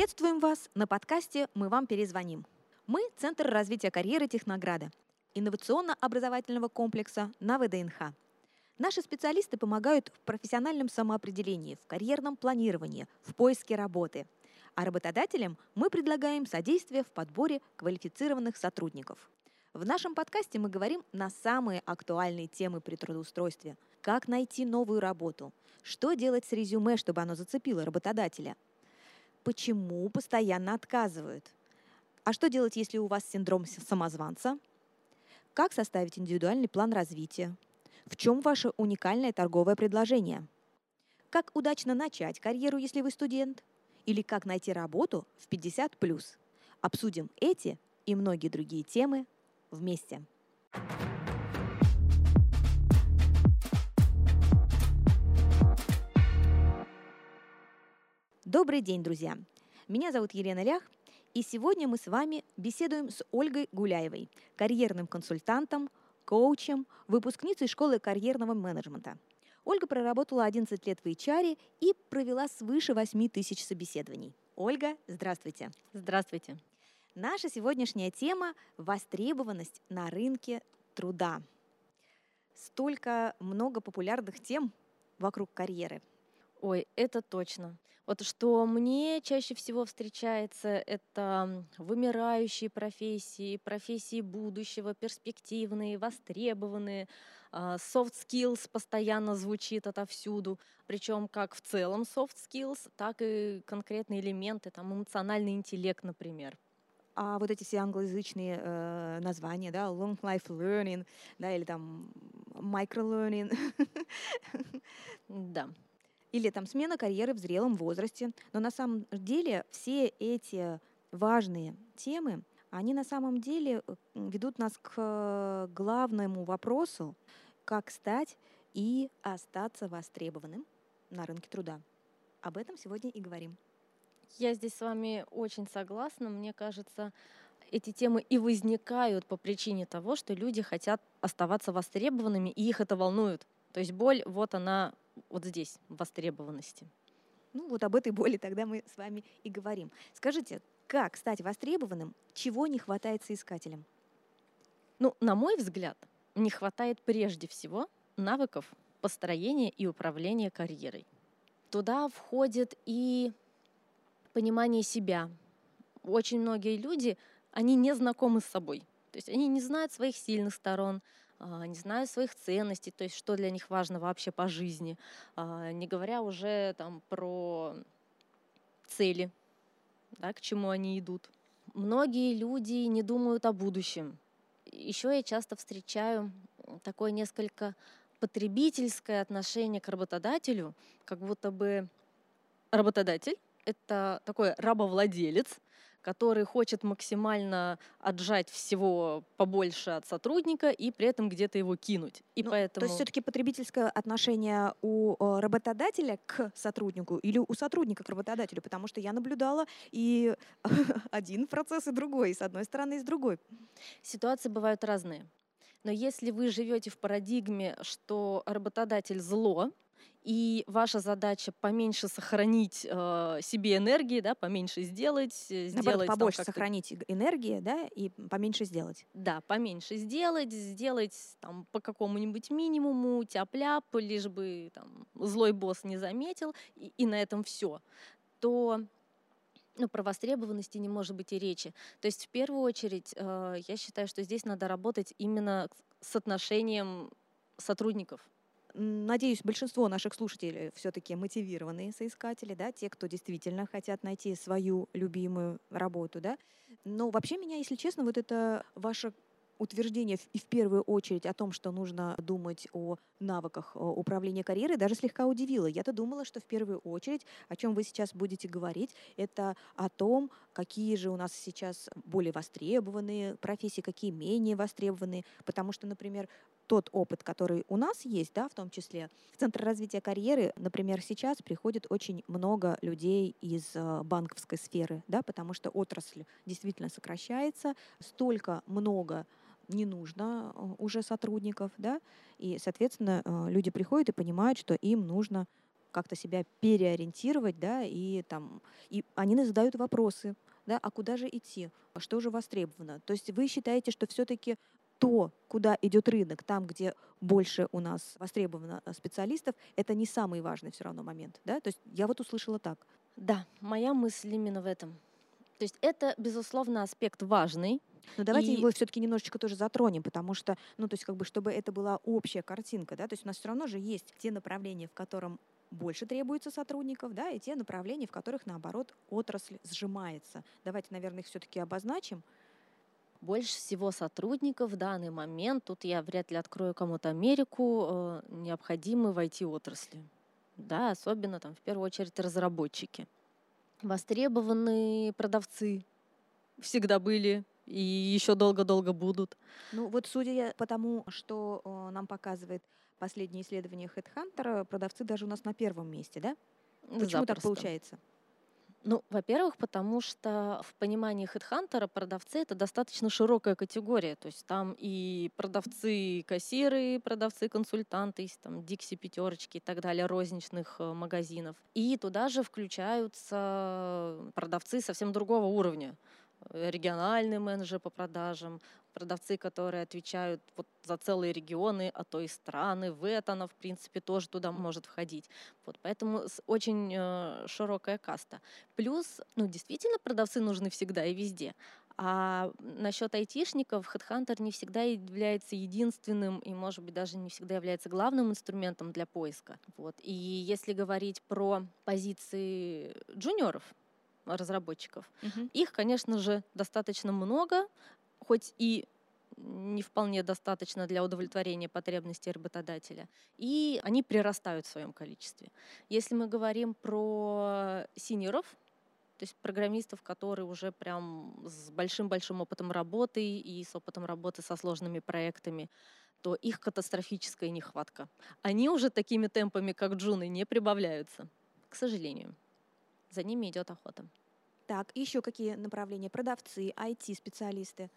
Приветствуем вас на подкасте «Мы вам перезвоним». Мы – Центр развития карьеры Технограда, инновационно-образовательного комплекса на ВДНХ. Наши специалисты помогают в профессиональном самоопределении, в карьерном планировании, в поиске работы. А работодателям мы предлагаем содействие в подборе квалифицированных сотрудников. В нашем подкасте мы говорим на самые актуальные темы при трудоустройстве. Как найти новую работу? Что делать с резюме, чтобы оно зацепило работодателя? Почему постоянно отказывают? А что делать, если у вас синдром самозванца? Как составить индивидуальный план развития? В чем ваше уникальное торговое предложение? Как удачно начать карьеру, если вы студент? Или как найти работу в 50+. Обсудим эти и многие другие темы вместе. Добрый день, друзья! Меня зовут Елена Лях, и сегодня мы с вами беседуем с Ольгой Гуляевой, карьерным консультантом, коучем, выпускницей школы карьерного менеджмента. Ольга проработала 11 лет в HR и провела свыше 8 тысяч собеседований. Ольга, здравствуйте. Здравствуйте. Наша сегодняшняя тема – востребованность на рынке труда. Столько много популярных тем вокруг карьеры. Ой, это точно. Вот что мне чаще всего встречается, это вымирающие профессии, профессии будущего, перспективные, востребованные. А, soft skills постоянно звучит отовсюду. Причем как в целом soft skills, так и конкретные элементы, там эмоциональный интеллект, например а вот эти все англоязычные э, названия, да, long life learning, да, или там micro learning. Да. Или там смена карьеры в зрелом возрасте. Но на самом деле все эти важные темы, они на самом деле э, ведут нас к главному вопросу, как стать и остаться востребованным на рынке труда. Об этом сегодня и говорим. Я здесь с вами очень согласна. Мне кажется, эти темы и возникают по причине того, что люди хотят оставаться востребованными, и их это волнует. То есть боль, вот она вот здесь, востребованности. Ну вот об этой боли тогда мы с вами и говорим. Скажите, как стать востребованным, чего не хватает соискателям? Ну, на мой взгляд, не хватает прежде всего навыков построения и управления карьерой. Туда входит и понимание себя. Очень многие люди, они не знакомы с собой. То есть они не знают своих сильных сторон, не знают своих ценностей, то есть что для них важно вообще по жизни, а, не говоря уже там про цели, да, к чему они идут. Многие люди не думают о будущем. Еще я часто встречаю такое несколько потребительское отношение к работодателю, как будто бы работодатель это такой рабовладелец, который хочет максимально отжать всего побольше от сотрудника и при этом где-то его кинуть. И ну, поэтому... То есть все-таки потребительское отношение у э, работодателя к сотруднику или у сотрудника к работодателю, потому что я наблюдала и один процесс, и другой, и с одной стороны, и с другой. Ситуации бывают разные. Но если вы живете в парадигме, что работодатель зло, и ваша задача поменьше сохранить э, себе энергии, да, поменьше сделать, э, сделать Наоборот, побольше там, сохранить энергии, да, и поменьше сделать. Да, поменьше сделать, сделать там по какому-нибудь минимуму, тяп-ляп, лишь бы там злой босс не заметил, и, и на этом все. То ну, про востребованности не может быть и речи. То есть в первую очередь э, я считаю, что здесь надо работать именно с отношением сотрудников. Надеюсь, большинство наших слушателей все-таки мотивированные соискатели, да, те, кто действительно хотят найти свою любимую работу, да. Но вообще меня, если честно, вот это ваша утверждение и в первую очередь о том, что нужно думать о навыках управления карьерой, даже слегка удивило. Я-то думала, что в первую очередь, о чем вы сейчас будете говорить, это о том, какие же у нас сейчас более востребованные профессии, какие менее востребованные. Потому что, например, тот опыт, который у нас есть, да, в том числе в Центр развития карьеры, например, сейчас приходит очень много людей из э, банковской сферы, да, потому что отрасль действительно сокращается, столько много не нужно э, уже сотрудников, да, и, соответственно, э, люди приходят и понимают, что им нужно как-то себя переориентировать, да, и там, и они задают вопросы, да, а куда же идти, что же востребовано. То есть вы считаете, что все-таки то, куда идет рынок, там, где больше у нас востребовано э, специалистов, это не самый важный все равно момент, да? То есть я вот услышала так. Да, моя мысль именно в этом. То есть это, безусловно, аспект важный. Но давайте и... его все-таки немножечко тоже затронем, потому что, ну, то есть, как бы, чтобы это была общая картинка, да, то есть у нас все равно же есть те направления, в котором больше требуется сотрудников, да, и те направления, в которых, наоборот, отрасль сжимается. Давайте, наверное, их все-таки обозначим. Больше всего сотрудников в данный момент, тут я вряд ли открою кому-то Америку, э, необходимы в IT-отрасли. Да, особенно там в первую очередь разработчики. Востребованные продавцы всегда были и еще долго-долго будут. Ну вот судя по тому, что э, нам показывает последнее исследование HeadHunter, продавцы даже у нас на первом месте, да? Почему Запросто. так получается? Ну, во-первых, потому что в понимании HeadHunter продавцы — это достаточно широкая категория. То есть там и продавцы-кассиры, продавцы-консультанты, там Dixie пятерочки и так далее, розничных э, магазинов. И туда же включаются продавцы совсем другого уровня региональный менеджер по продажам, продавцы, которые отвечают вот за целые регионы, а то и страны. В это она, в принципе, тоже туда может входить. Вот, поэтому очень э, широкая каста. Плюс, ну, действительно, продавцы нужны всегда и везде. А насчет айтишников, HeadHunter не всегда является единственным и, может быть, даже не всегда является главным инструментом для поиска. Вот. И если говорить про позиции джуниоров, разработчиков. Угу. Их, конечно же, достаточно много, хоть и не вполне достаточно для удовлетворения потребностей работодателя. И они прирастают в своем количестве. Если мы говорим про синеров, то есть программистов, которые уже прям с большим-большим опытом работы и с опытом работы со сложными проектами, то их катастрофическая нехватка. Они уже такими темпами, как джуны, не прибавляются, к сожалению. За ними идет охота. Так, еще какие направления? Продавцы, IT-специалисты,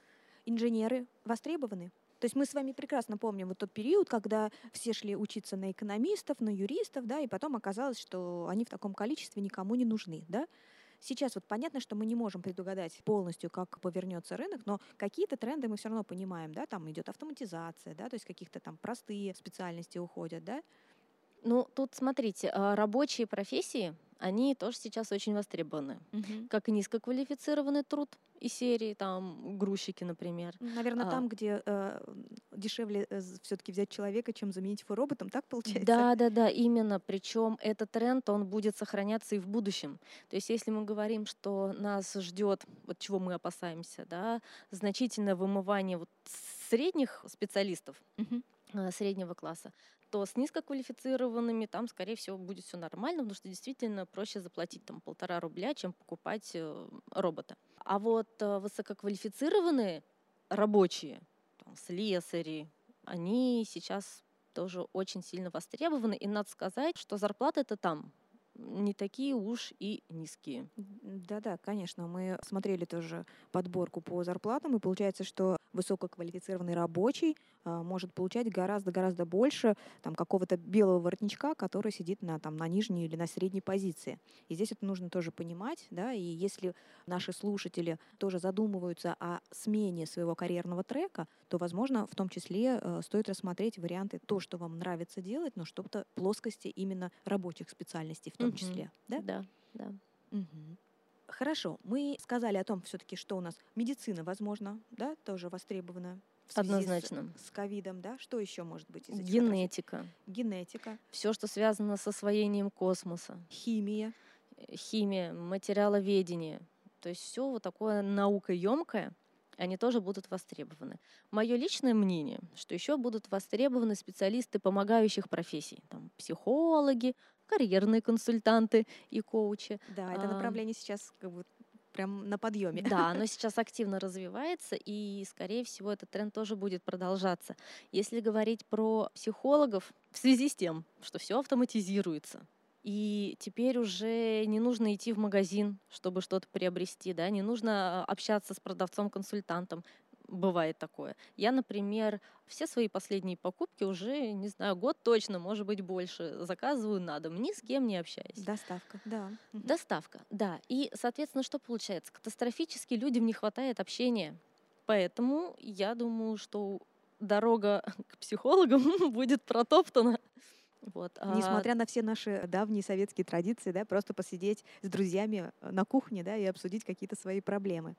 инженеры востребованы? То есть мы с вами прекрасно помним вот тот период, когда все шли учиться на экономистов, на юристов, да, и потом оказалось, что они в таком количестве никому не нужны, да. Сейчас вот понятно, что мы не можем предугадать полностью, как повернется рынок, но какие-то тренды мы все равно понимаем, да, там идет автоматизация, да, то есть каких-то там простые специальности уходят, да. Ну, тут смотрите, а, рабочие профессии, они тоже сейчас очень востребованы. Угу. Как и низкоквалифицированный труд из серии, там, грузчики, например. Наверное, а, там, где э, дешевле э, все-таки взять человека, чем заменить его роботом, так получается? Да, да, да, именно. Причем этот тренд, он будет сохраняться и в будущем. То есть, если мы говорим, что нас ждет, вот чего мы опасаемся, да, значительное вымывание вот средних специалистов, угу среднего класса, то с низкоквалифицированными там, скорее всего, будет все нормально, потому что действительно проще заплатить там полтора рубля, чем покупать э, робота. А вот э, высококвалифицированные рабочие, там, слесари, они сейчас тоже очень сильно востребованы. И надо сказать, что зарплаты это там не такие уж и низкие. Да-да, конечно. Мы смотрели тоже подборку по зарплатам, и получается, что высококвалифицированный рабочий а, может получать гораздо-гораздо больше там, какого-то белого воротничка, который сидит на, там, на нижней или на средней позиции. И здесь это нужно тоже понимать, да, и если наши слушатели тоже задумываются о смене своего карьерного трека, то, возможно, в том числе э, стоит рассмотреть варианты то, что вам нравится делать, но что-то плоскости именно рабочих специальностей в том угу. числе. Да, да. да. Угу. Хорошо, мы сказали о том все-таки, что у нас медицина, возможно, да, тоже востребована. Однозначно. С ковидом, да? Что еще может быть? Из Генетика. Профессий? Генетика. Все, что связано с освоением космоса. Химия. Химия, материаловедение. То есть все вот такое наукоемкое, они тоже будут востребованы. Мое личное мнение, что еще будут востребованы специалисты помогающих профессий, там, психологи, карьерные консультанты и коучи. Да, это направление сейчас как бы прям на подъеме. Да, оно сейчас активно развивается, и, скорее всего, этот тренд тоже будет продолжаться. Если говорить про психологов, в связи с тем, что все автоматизируется, и теперь уже не нужно идти в магазин, чтобы что-то приобрести, да, не нужно а, общаться с продавцом-консультантом. Бывает такое. Я, например, все свои последние покупки уже, не знаю, год точно, может быть, больше, заказываю на дом, ни с кем не общаюсь. Доставка, да. Доставка, да. И, соответственно, что получается? Катастрофически людям не хватает общения. Поэтому я думаю, что дорога к психологам будет протоптана. Вот. А Несмотря на все наши давние советские традиции, да, просто посидеть с друзьями на кухне да, и обсудить какие-то свои проблемы.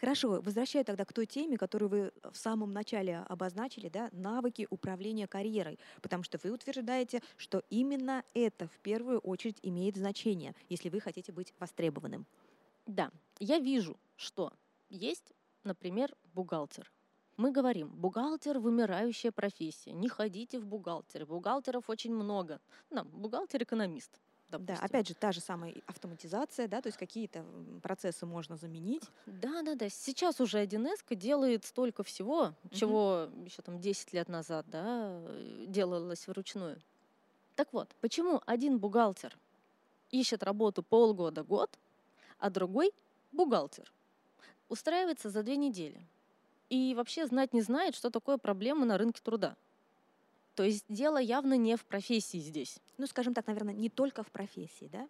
Хорошо, возвращаю тогда к той теме, которую вы в самом начале обозначили, да, навыки управления карьерой, потому что вы утверждаете, что именно это в первую очередь имеет значение, если вы хотите быть востребованным. Да, я вижу, что есть, например, бухгалтер. Мы говорим, бухгалтер – вымирающая профессия, не ходите в бухгалтеры, бухгалтеров очень много. Да, бухгалтер-экономист, допустим. Да, опять же, та же самая автоматизация, да, то есть какие-то процессы можно заменить. Да, да, да. Сейчас уже 1С делает столько всего, угу. чего еще там 10 лет назад, да, делалось вручную. Так вот, почему один бухгалтер ищет работу полгода-год, а другой бухгалтер устраивается за две недели и вообще знать не знает, что такое проблема на рынке труда. То есть дело явно не в профессии здесь. Ну, скажем так, наверное, не только в профессии, да?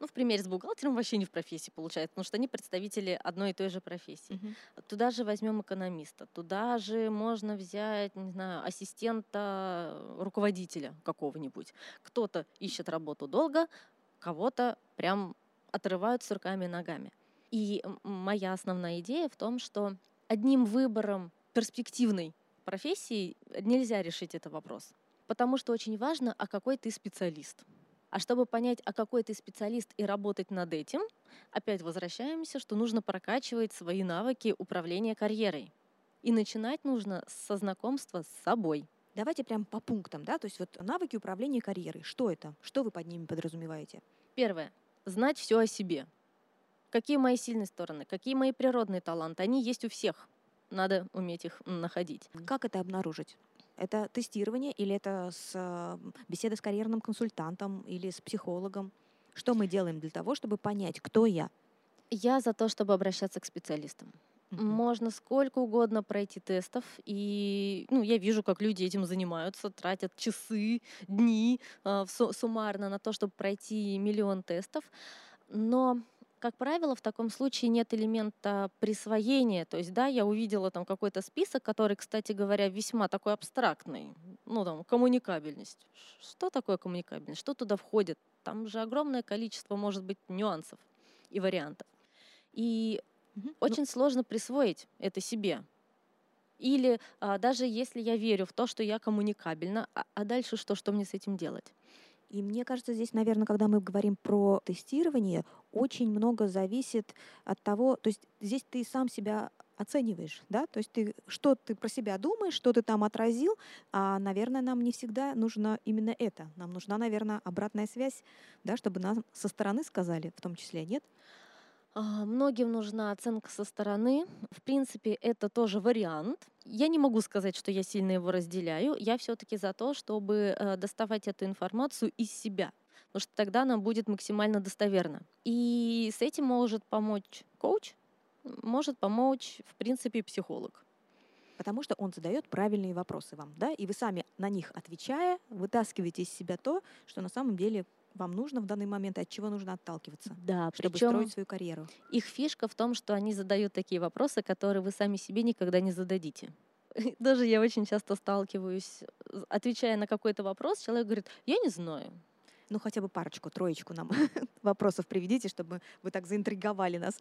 Ну, в примере с бухгалтером вообще не в профессии получается, потому что они представители одной и той же профессии. Угу. Туда же возьмем экономиста, туда же можно взять, не знаю, ассистента руководителя какого-нибудь. Кто-то ищет работу долго, кого-то прям отрывают с руками и ногами. И моя основная идея в том, что одним выбором перспективной профессии нельзя решить этот вопрос. Потому что очень важно, а какой ты специалист. А чтобы понять, а какой ты специалист и работать над этим, опять возвращаемся, что нужно прокачивать свои навыки управления карьерой. И начинать нужно со знакомства с собой. Давайте прям по пунктам, да, то есть вот навыки управления карьерой. Что это? Что вы под ними подразумеваете? Первое. Знать все о себе. Какие мои сильные стороны, какие мои природные таланты. Они есть у всех надо уметь их находить. Как это обнаружить? Это тестирование или это с э, беседа с карьерным консультантом или с психологом? Что мы делаем для того, чтобы понять, кто я? Я за то, чтобы обращаться к специалистам. Uh-huh. Можно сколько угодно пройти тестов, и ну, я вижу, как люди этим занимаются, тратят часы, дни э, суммарно на то, чтобы пройти миллион тестов. Но как правило, в таком случае нет элемента присвоения. То есть, да, я увидела там какой-то список, который, кстати говоря, весьма такой абстрактный. Ну, там, коммуникабельность. Что такое коммуникабельность? Что туда входит? Там же огромное количество, может быть, нюансов и вариантов. И угу. очень ну... сложно присвоить это себе. Или а, даже если я верю в то, что я коммуникабельна, а, а дальше что, что мне с этим делать? И мне кажется, здесь, наверное, когда мы говорим про тестирование, очень много зависит от того, то есть здесь ты сам себя оцениваешь, да, то есть ты что ты про себя думаешь, что ты там отразил, а, наверное, нам не всегда нужно именно это, нам нужна, наверное, обратная связь, да, чтобы нам со стороны сказали, в том числе, нет? А, многим нужна оценка со стороны. В принципе, это тоже вариант. Я не могу сказать, что я сильно его разделяю. Я все-таки за то, чтобы э, доставать эту информацию из себя потому что тогда она будет максимально достоверна. И с этим может помочь коуч, может помочь, в принципе, психолог. Потому что он задает правильные вопросы вам, да, и вы сами на них отвечая, вытаскиваете из себя то, что на самом деле вам нужно в данный момент от чего нужно отталкиваться, да, чтобы строить свою карьеру. Их фишка в том, что они задают такие вопросы, которые вы сами себе никогда не зададите. Даже я очень часто сталкиваюсь, отвечая на какой-то вопрос, человек говорит, я не знаю. Ну, хотя бы парочку, троечку нам вопросов приведите, чтобы вы так заинтриговали нас.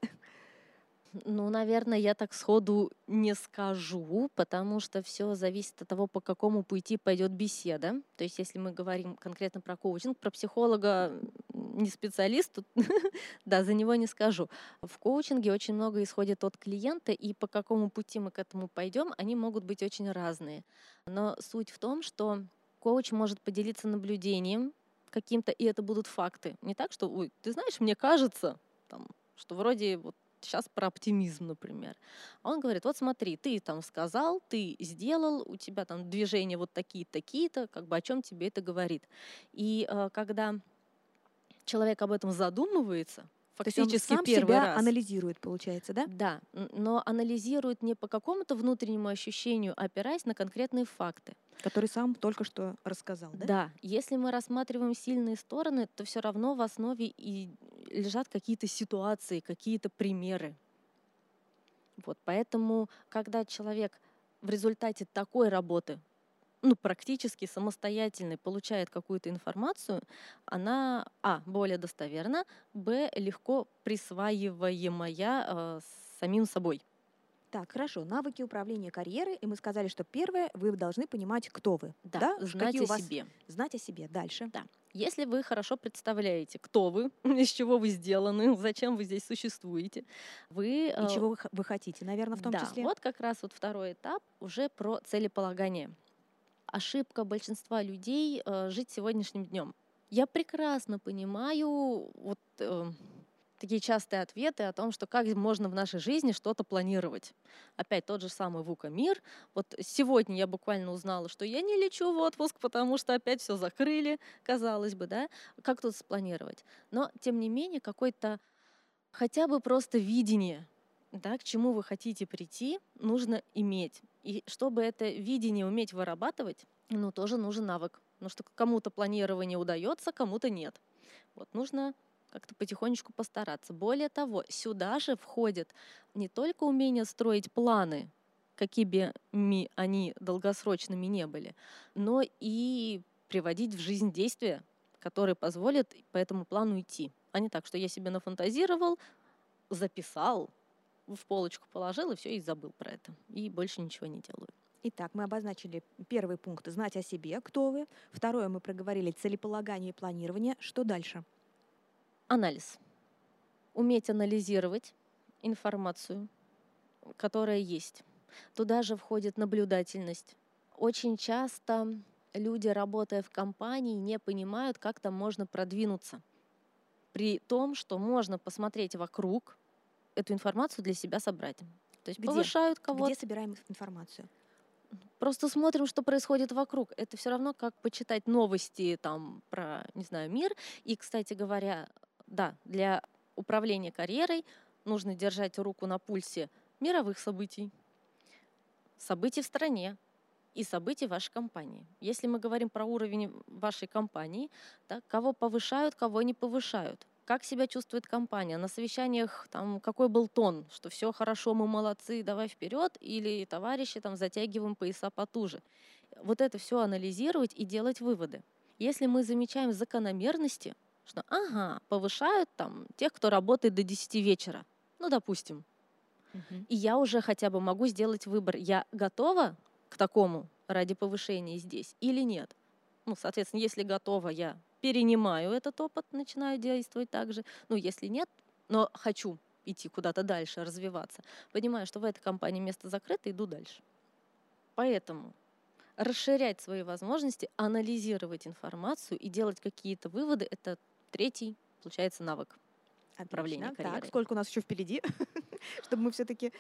Ну, наверное, я так сходу не скажу, потому что все зависит от того, по какому пути пойдет беседа. То есть, если мы говорим конкретно про коучинг, про психолога не специалист, да, за него не скажу. В коучинге очень много исходит от клиента, и по какому пути мы к этому пойдем, они могут быть очень разные. Но суть в том, что коуч может поделиться наблюдением каким-то, и это будут факты. Не так, что, ой, ты знаешь, мне кажется, там, что вроде вот сейчас про оптимизм, например. А он говорит, вот смотри, ты там сказал, ты сделал, у тебя там движения вот такие такие-то, как бы о чем тебе это говорит. И э, когда человек об этом задумывается, фактически То есть он сам первый себя раз. анализирует, получается, да? Да, но анализирует не по какому-то внутреннему ощущению, а опираясь на конкретные факты. Который сам только что рассказал, да? Да, если мы рассматриваем сильные стороны, то все равно в основе и лежат какие-то ситуации, какие-то примеры. Вот, поэтому, когда человек в результате такой работы, ну, практически самостоятельной, получает какую-то информацию, она, а, более достоверна, б, легко присваиваемая э, самим собой. Так, хорошо. Навыки управления карьерой. И мы сказали, что первое, вы должны понимать, кто вы. Да, Ш- знать какие о вас- себе. Знать о себе. Дальше. Если вы хорошо представляете, кто вы, из чего вы сделаны, зачем вы здесь существуете, вы... И э, чего вы, вы хотите, наверное, в том да, числе. вот как раз вот второй этап уже про целеполагание. Ошибка большинства людей э, жить сегодняшним днем. Я прекрасно понимаю вот э, такие частые ответы о том, что как можно в нашей жизни что-то планировать. Опять тот же самый ВУКа МИР. Вот сегодня я буквально узнала, что я не лечу в отпуск, потому что опять все закрыли, казалось бы, да. Как тут спланировать? Но, тем не менее, какой-то хотя бы просто видение, да, к чему вы хотите прийти, нужно иметь. И чтобы это видение уметь вырабатывать, ну, тоже нужен навык. Потому что кому-то планирование удается, кому-то нет. Вот нужно как-то потихонечку постараться. Более того, сюда же входит не только умение строить планы, какие бы ми они долгосрочными не были, но и приводить в жизнь действия, которые позволят по этому плану идти. А не так, что я себе нафантазировал, записал, в полочку положил и все, и забыл про это. И больше ничего не делаю. Итак, мы обозначили первый пункт – знать о себе, кто вы. Второе, мы проговорили целеполагание и планирование. Что дальше? Анализ. Уметь анализировать информацию, которая есть. Туда же входит наблюдательность. Очень часто люди, работая в компании, не понимают, как там можно продвинуться. При том, что можно посмотреть вокруг, эту информацию для себя собрать. То есть Где? повышают кого-то. Где собираем информацию? Просто смотрим, что происходит вокруг. Это все равно как почитать новости там про, не знаю, мир. И, кстати говоря, да, для управления карьерой нужно держать руку на пульсе мировых событий, событий в стране и событий вашей компании. Если мы говорим про уровень вашей компании, да, кого повышают, кого не повышают, как себя чувствует компания, на совещаниях там какой был тон, что все хорошо, мы молодцы, давай вперед, или товарищи там затягиваем пояса потуже. Вот это все анализировать и делать выводы. Если мы замечаем закономерности, что ага, повышают там тех, кто работает до 10 вечера, ну, допустим, и я уже хотя бы могу сделать выбор, я готова к такому ради повышения здесь или нет. Ну, соответственно, если готова, я перенимаю этот опыт, начинаю действовать так же. Ну, если нет, но хочу идти куда-то дальше, развиваться, понимаю, что в этой компании место закрыто, иду дальше. Поэтому расширять свои возможности, анализировать информацию и делать какие-то выводы – это третий, получается, навык. управления Отлично. карьерой. Так, сколько у нас еще впереди, чтобы мы все-таки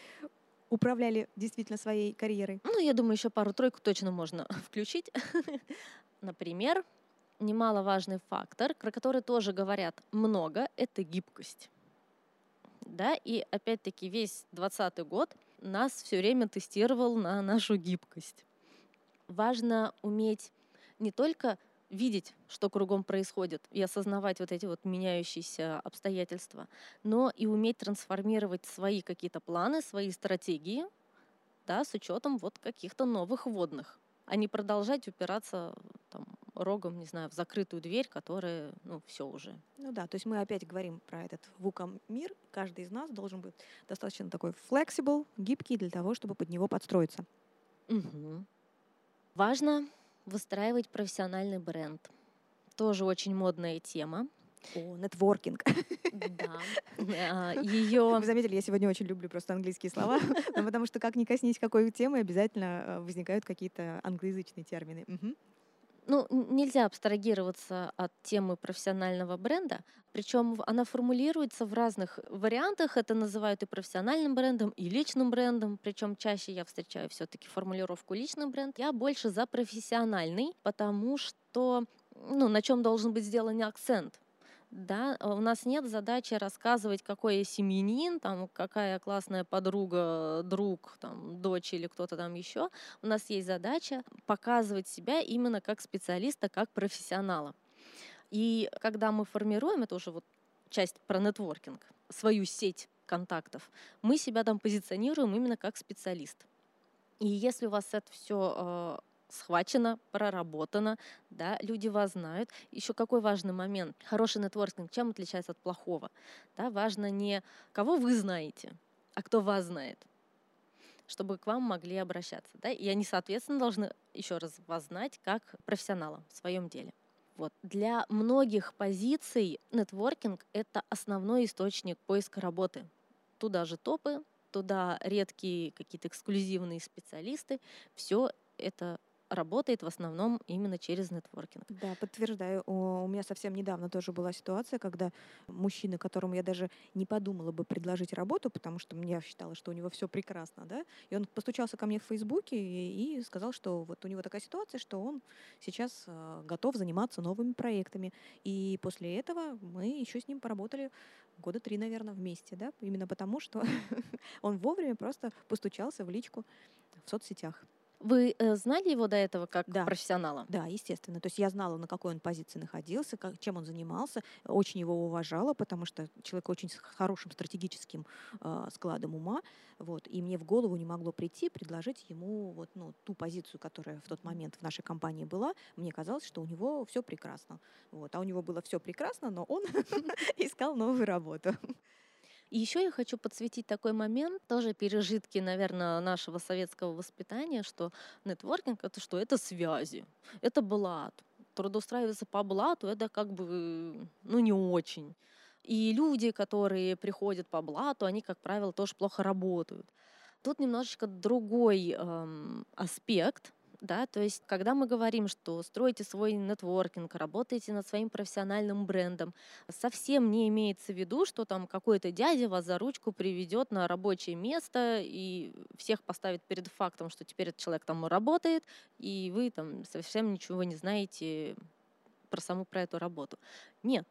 управляли действительно своей карьерой? Ну, я думаю, еще пару-тройку точно можно включить. Например, немаловажный фактор, про который тоже говорят много, это гибкость. Да, и опять-таки весь 2020 год нас все время тестировал на нашу гибкость. Важно уметь не только видеть, что кругом происходит, и осознавать вот эти вот меняющиеся обстоятельства, но и уметь трансформировать свои какие-то планы, свои стратегии, да, с учетом вот каких-то новых водных, а не продолжать упираться там, рогом, не знаю, в закрытую дверь, которая, ну, все уже. Ну да, то есть мы опять говорим про этот вуком мир. Каждый из нас должен быть достаточно такой flexible, гибкий для того, чтобы под него подстроиться. Мгм. Важно выстраивать профессиональный бренд. Тоже очень модная тема. О, нетворкинг. Да. Ее Вы заметили, я сегодня очень люблю просто английские слова, потому что как ни коснись какой темы, обязательно э, возникают какие-то англоязычные термины. Ну, нельзя абстрагироваться от темы профессионального бренда. Причем она формулируется в разных вариантах. Это называют и профессиональным брендом, и личным брендом. Причем чаще я встречаю все-таки формулировку личный бренд. Я больше за профессиональный, потому что ну, на чем должен быть сделан акцент. Да, у нас нет задачи рассказывать, какой я семьянин, там, какая классная подруга, друг, там, дочь или кто-то там еще. У нас есть задача показывать себя именно как специалиста, как профессионала. И когда мы формируем, это уже вот часть про нетворкинг, свою сеть контактов, мы себя там позиционируем именно как специалист. И если у вас это все э, схвачено, проработано, да, люди вас знают. Еще какой важный момент. Хороший нетворкинг чем отличается от плохого? Да, важно не кого вы знаете, а кто вас знает чтобы к вам могли обращаться. Да? И они, соответственно, должны еще раз вас знать как профессионала в своем деле. Вот. Для многих позиций нетворкинг — это основной источник поиска работы. Туда же топы, туда редкие какие-то эксклюзивные специалисты. Все это работает в основном именно через нетворкинг. Да, подтверждаю. У меня совсем недавно тоже была ситуация, когда мужчина, которому я даже не подумала бы предложить работу, потому что я считала, что у него все прекрасно, да, и он постучался ко мне в Фейсбуке и, сказал, что вот у него такая ситуация, что он сейчас э, готов заниматься новыми проектами. И после этого мы еще с ним поработали года три, наверное, вместе, да, именно потому, что он вовремя просто постучался в личку в соцсетях. Вы э, знали его до этого как Да. профессионала? Да, естественно. То есть я знала, на какой он позиции находился, как, чем он занимался, очень его уважала, потому что человек очень с хорошим стратегическим э, складом ума, вот, и мне в голову не могло прийти предложить ему вот, ну, ту позицию, которая в тот момент в нашей компании была. Мне казалось, что у него все прекрасно. Вот, а у него было все прекрасно, но он искал новую работу. И еще я хочу подсветить такой момент, тоже пережитки, наверное, нашего советского воспитания, что нетворкинг это что? Это связи, это блат. Трудоустраиваться по блату это как бы, ну, не очень. И люди, которые приходят по блату, они, как правило, тоже плохо работают. Тут немножечко другой эм, аспект, да, то есть, когда мы говорим, что строите свой нетворкинг, работаете над своим профессиональным брендом, совсем не имеется в виду, что там какой-то дядя вас за ручку приведет на рабочее место и всех поставит перед фактом, что теперь этот человек там работает, и вы там совсем ничего не знаете про саму про эту работу. Нет.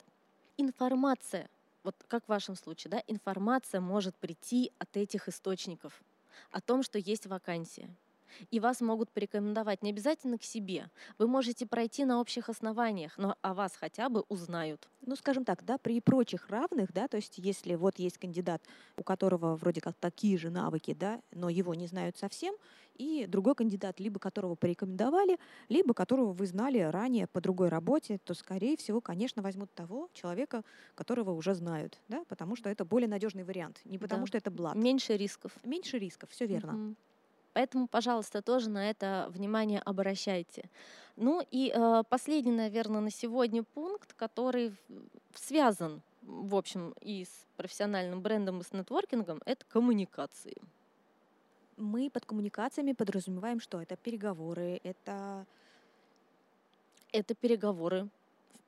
Информация, вот как в вашем случае, да, информация может прийти от этих источников о том, что есть вакансия и вас могут порекомендовать не обязательно к себе. Вы можете пройти на общих основаниях, но о вас хотя бы узнают. Ну, скажем так, да, при прочих равных, да, то есть если вот есть кандидат, у которого вроде как такие же навыки, да, но его не знают совсем, и другой кандидат, либо которого порекомендовали, либо которого вы знали ранее по другой работе, то, скорее всего, конечно, возьмут того человека, которого уже знают, да, потому что это более надежный вариант, не потому Да. что это блат. Меньше рисков. Меньше рисков, все верно. Мгм. Поэтому, пожалуйста, тоже на это внимание обращайте. Ну и э, последний, наверное, на сегодня пункт, который связан, в общем, и с профессиональным брендом, и с нетворкингом, это коммуникации. Мы под коммуникациями подразумеваем, что это переговоры, это Это переговоры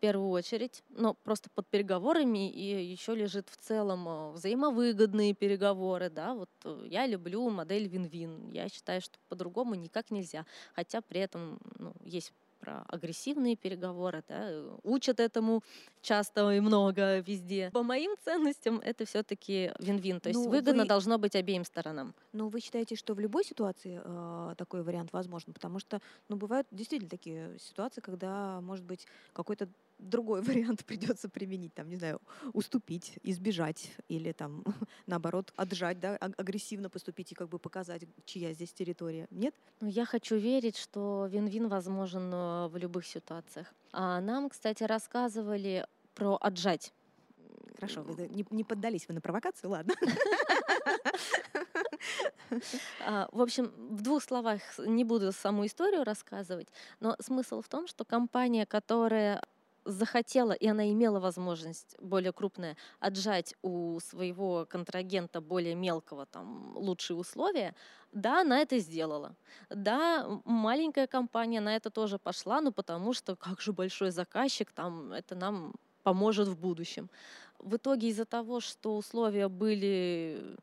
первую очередь, но просто под переговорами и еще лежит в целом э, взаимовыгодные переговоры, да, вот э, я люблю модель вин-вин, я считаю, что по-другому никак нельзя, хотя при этом ну, есть про агрессивные переговоры, да, э, учат этому часто и много везде. По моим ценностям это все-таки вин-вин, то есть Ну, выгодно вы- должно быть обеим сторонам. Но вы считаете, что в любой ситуации э, такой вариант возможен? Потому что, ну, бывают действительно такие ситуации, когда, может быть, какой-то другой вариант придется применить, там, не знаю, уступить, избежать или там, наоборот, отжать, да, аг- агрессивно поступить и как бы показать, чья здесь территория. Нет? Ну, Я хочу верить, что вин-вин возможен э, в любых ситуациях. А нам, кстати, рассказывали про отжать. Хорошо, вы не, не поддались вы на провокацию, ладно. А, В общем, в двух словах не буду саму историю рассказывать, но смысл в том, что компания, которая захотела, и она имела возможность более крупная, отжать у своего контрагента более мелкого там лучшие условия, да, она это сделала. Да, маленькая компания на это тоже пошла, ну потому что как же большой заказчик, там это нам поможет в будущем. В итоге из-за того, что условия были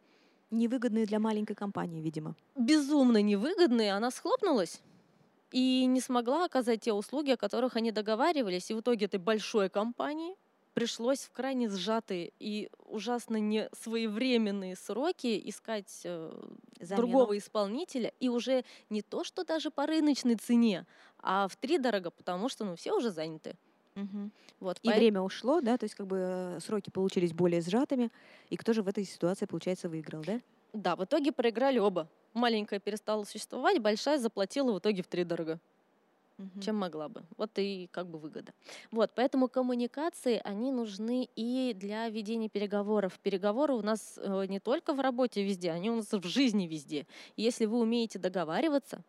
Невыгодные для маленькой компании, видимо. безумно невыгодные, она схлопнулась и не смогла оказать те услуги, о которых они договаривались. И в итоге этой большой компании пришлось в крайне сжатые и ужасно не своевременные сроки искать э, другого исполнителя. И уже не то, что даже по рыночной цене, а в три дорого, потому что ну, все уже заняты. Угу. Вот, и по... время ушло, да, то есть как бы э, сроки получились более сжатыми. И кто же в этой ситуации, получается, выиграл, да? Да, в итоге проиграли оба. Маленькая перестала существовать, большая заплатила в итоге в три дорого угу. чем могла бы. Вот и как бы выгода. Вот, поэтому коммуникации, они нужны и для ведения переговоров. Переговоры у нас э, не только в работе везде, они у нас в жизни везде. И если вы умеете договариваться,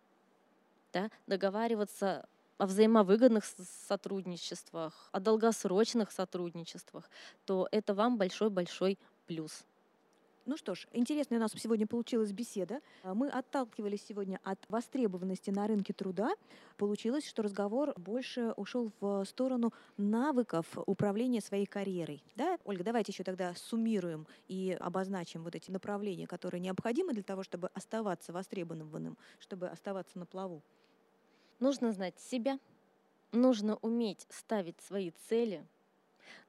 да, договариваться о взаимовыгодных сотрудничествах, о долгосрочных сотрудничествах, то это вам большой-большой плюс. Ну что ж, интересная у нас сегодня получилась беседа. А, мы отталкивались сегодня от востребованности на рынке труда. Получилось, что разговор больше ушел в сторону навыков управления своей карьерой. Да? Ольга, давайте еще тогда суммируем и обозначим вот эти направления, которые необходимы для того, чтобы оставаться востребованным, чтобы оставаться на плаву. Нужно знать себя, нужно уметь ставить свои цели,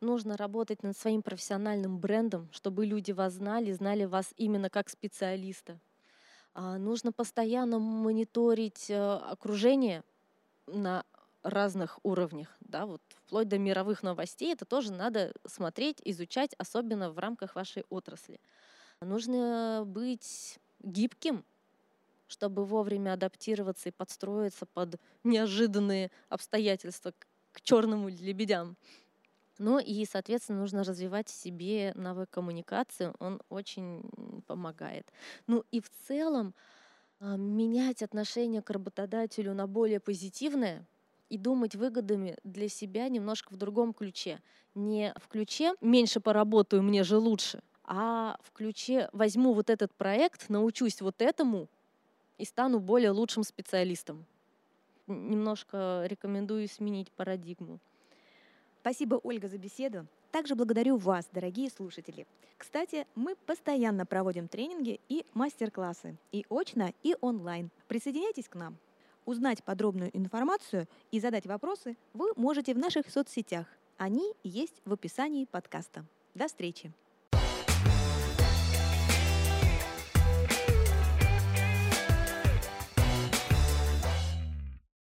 нужно работать над своим профессиональным брендом, чтобы люди вас знали, знали вас именно как специалиста. А, нужно постоянно мониторить э, окружение на разных уровнях, да, вот вплоть до мировых новостей, это тоже надо смотреть, изучать, особенно в рамках вашей отрасли. Нужно быть гибким, чтобы вовремя адаптироваться и подстроиться под неожиданные обстоятельства к черным лебедям. Ну и, соответственно, нужно развивать в себе навык коммуникации, он очень помогает. Ну и в целом а, менять отношение к работодателю на более позитивное и думать выгодами для себя немножко в другом ключе. Не в ключе «меньше поработаю, мне же лучше», а в ключе «возьму вот этот проект, научусь вот этому и стану более лучшим специалистом». Немножко рекомендую сменить парадигму. Спасибо, Ольга, за беседу. Также благодарю вас, дорогие слушатели. Кстати, мы постоянно проводим тренинги и мастер-классы, и очно, и онлайн. Присоединяйтесь к нам. Узнать подробную информацию и задать вопросы вы можете в наших соцсетях. Они есть в описании подкаста. До встречи!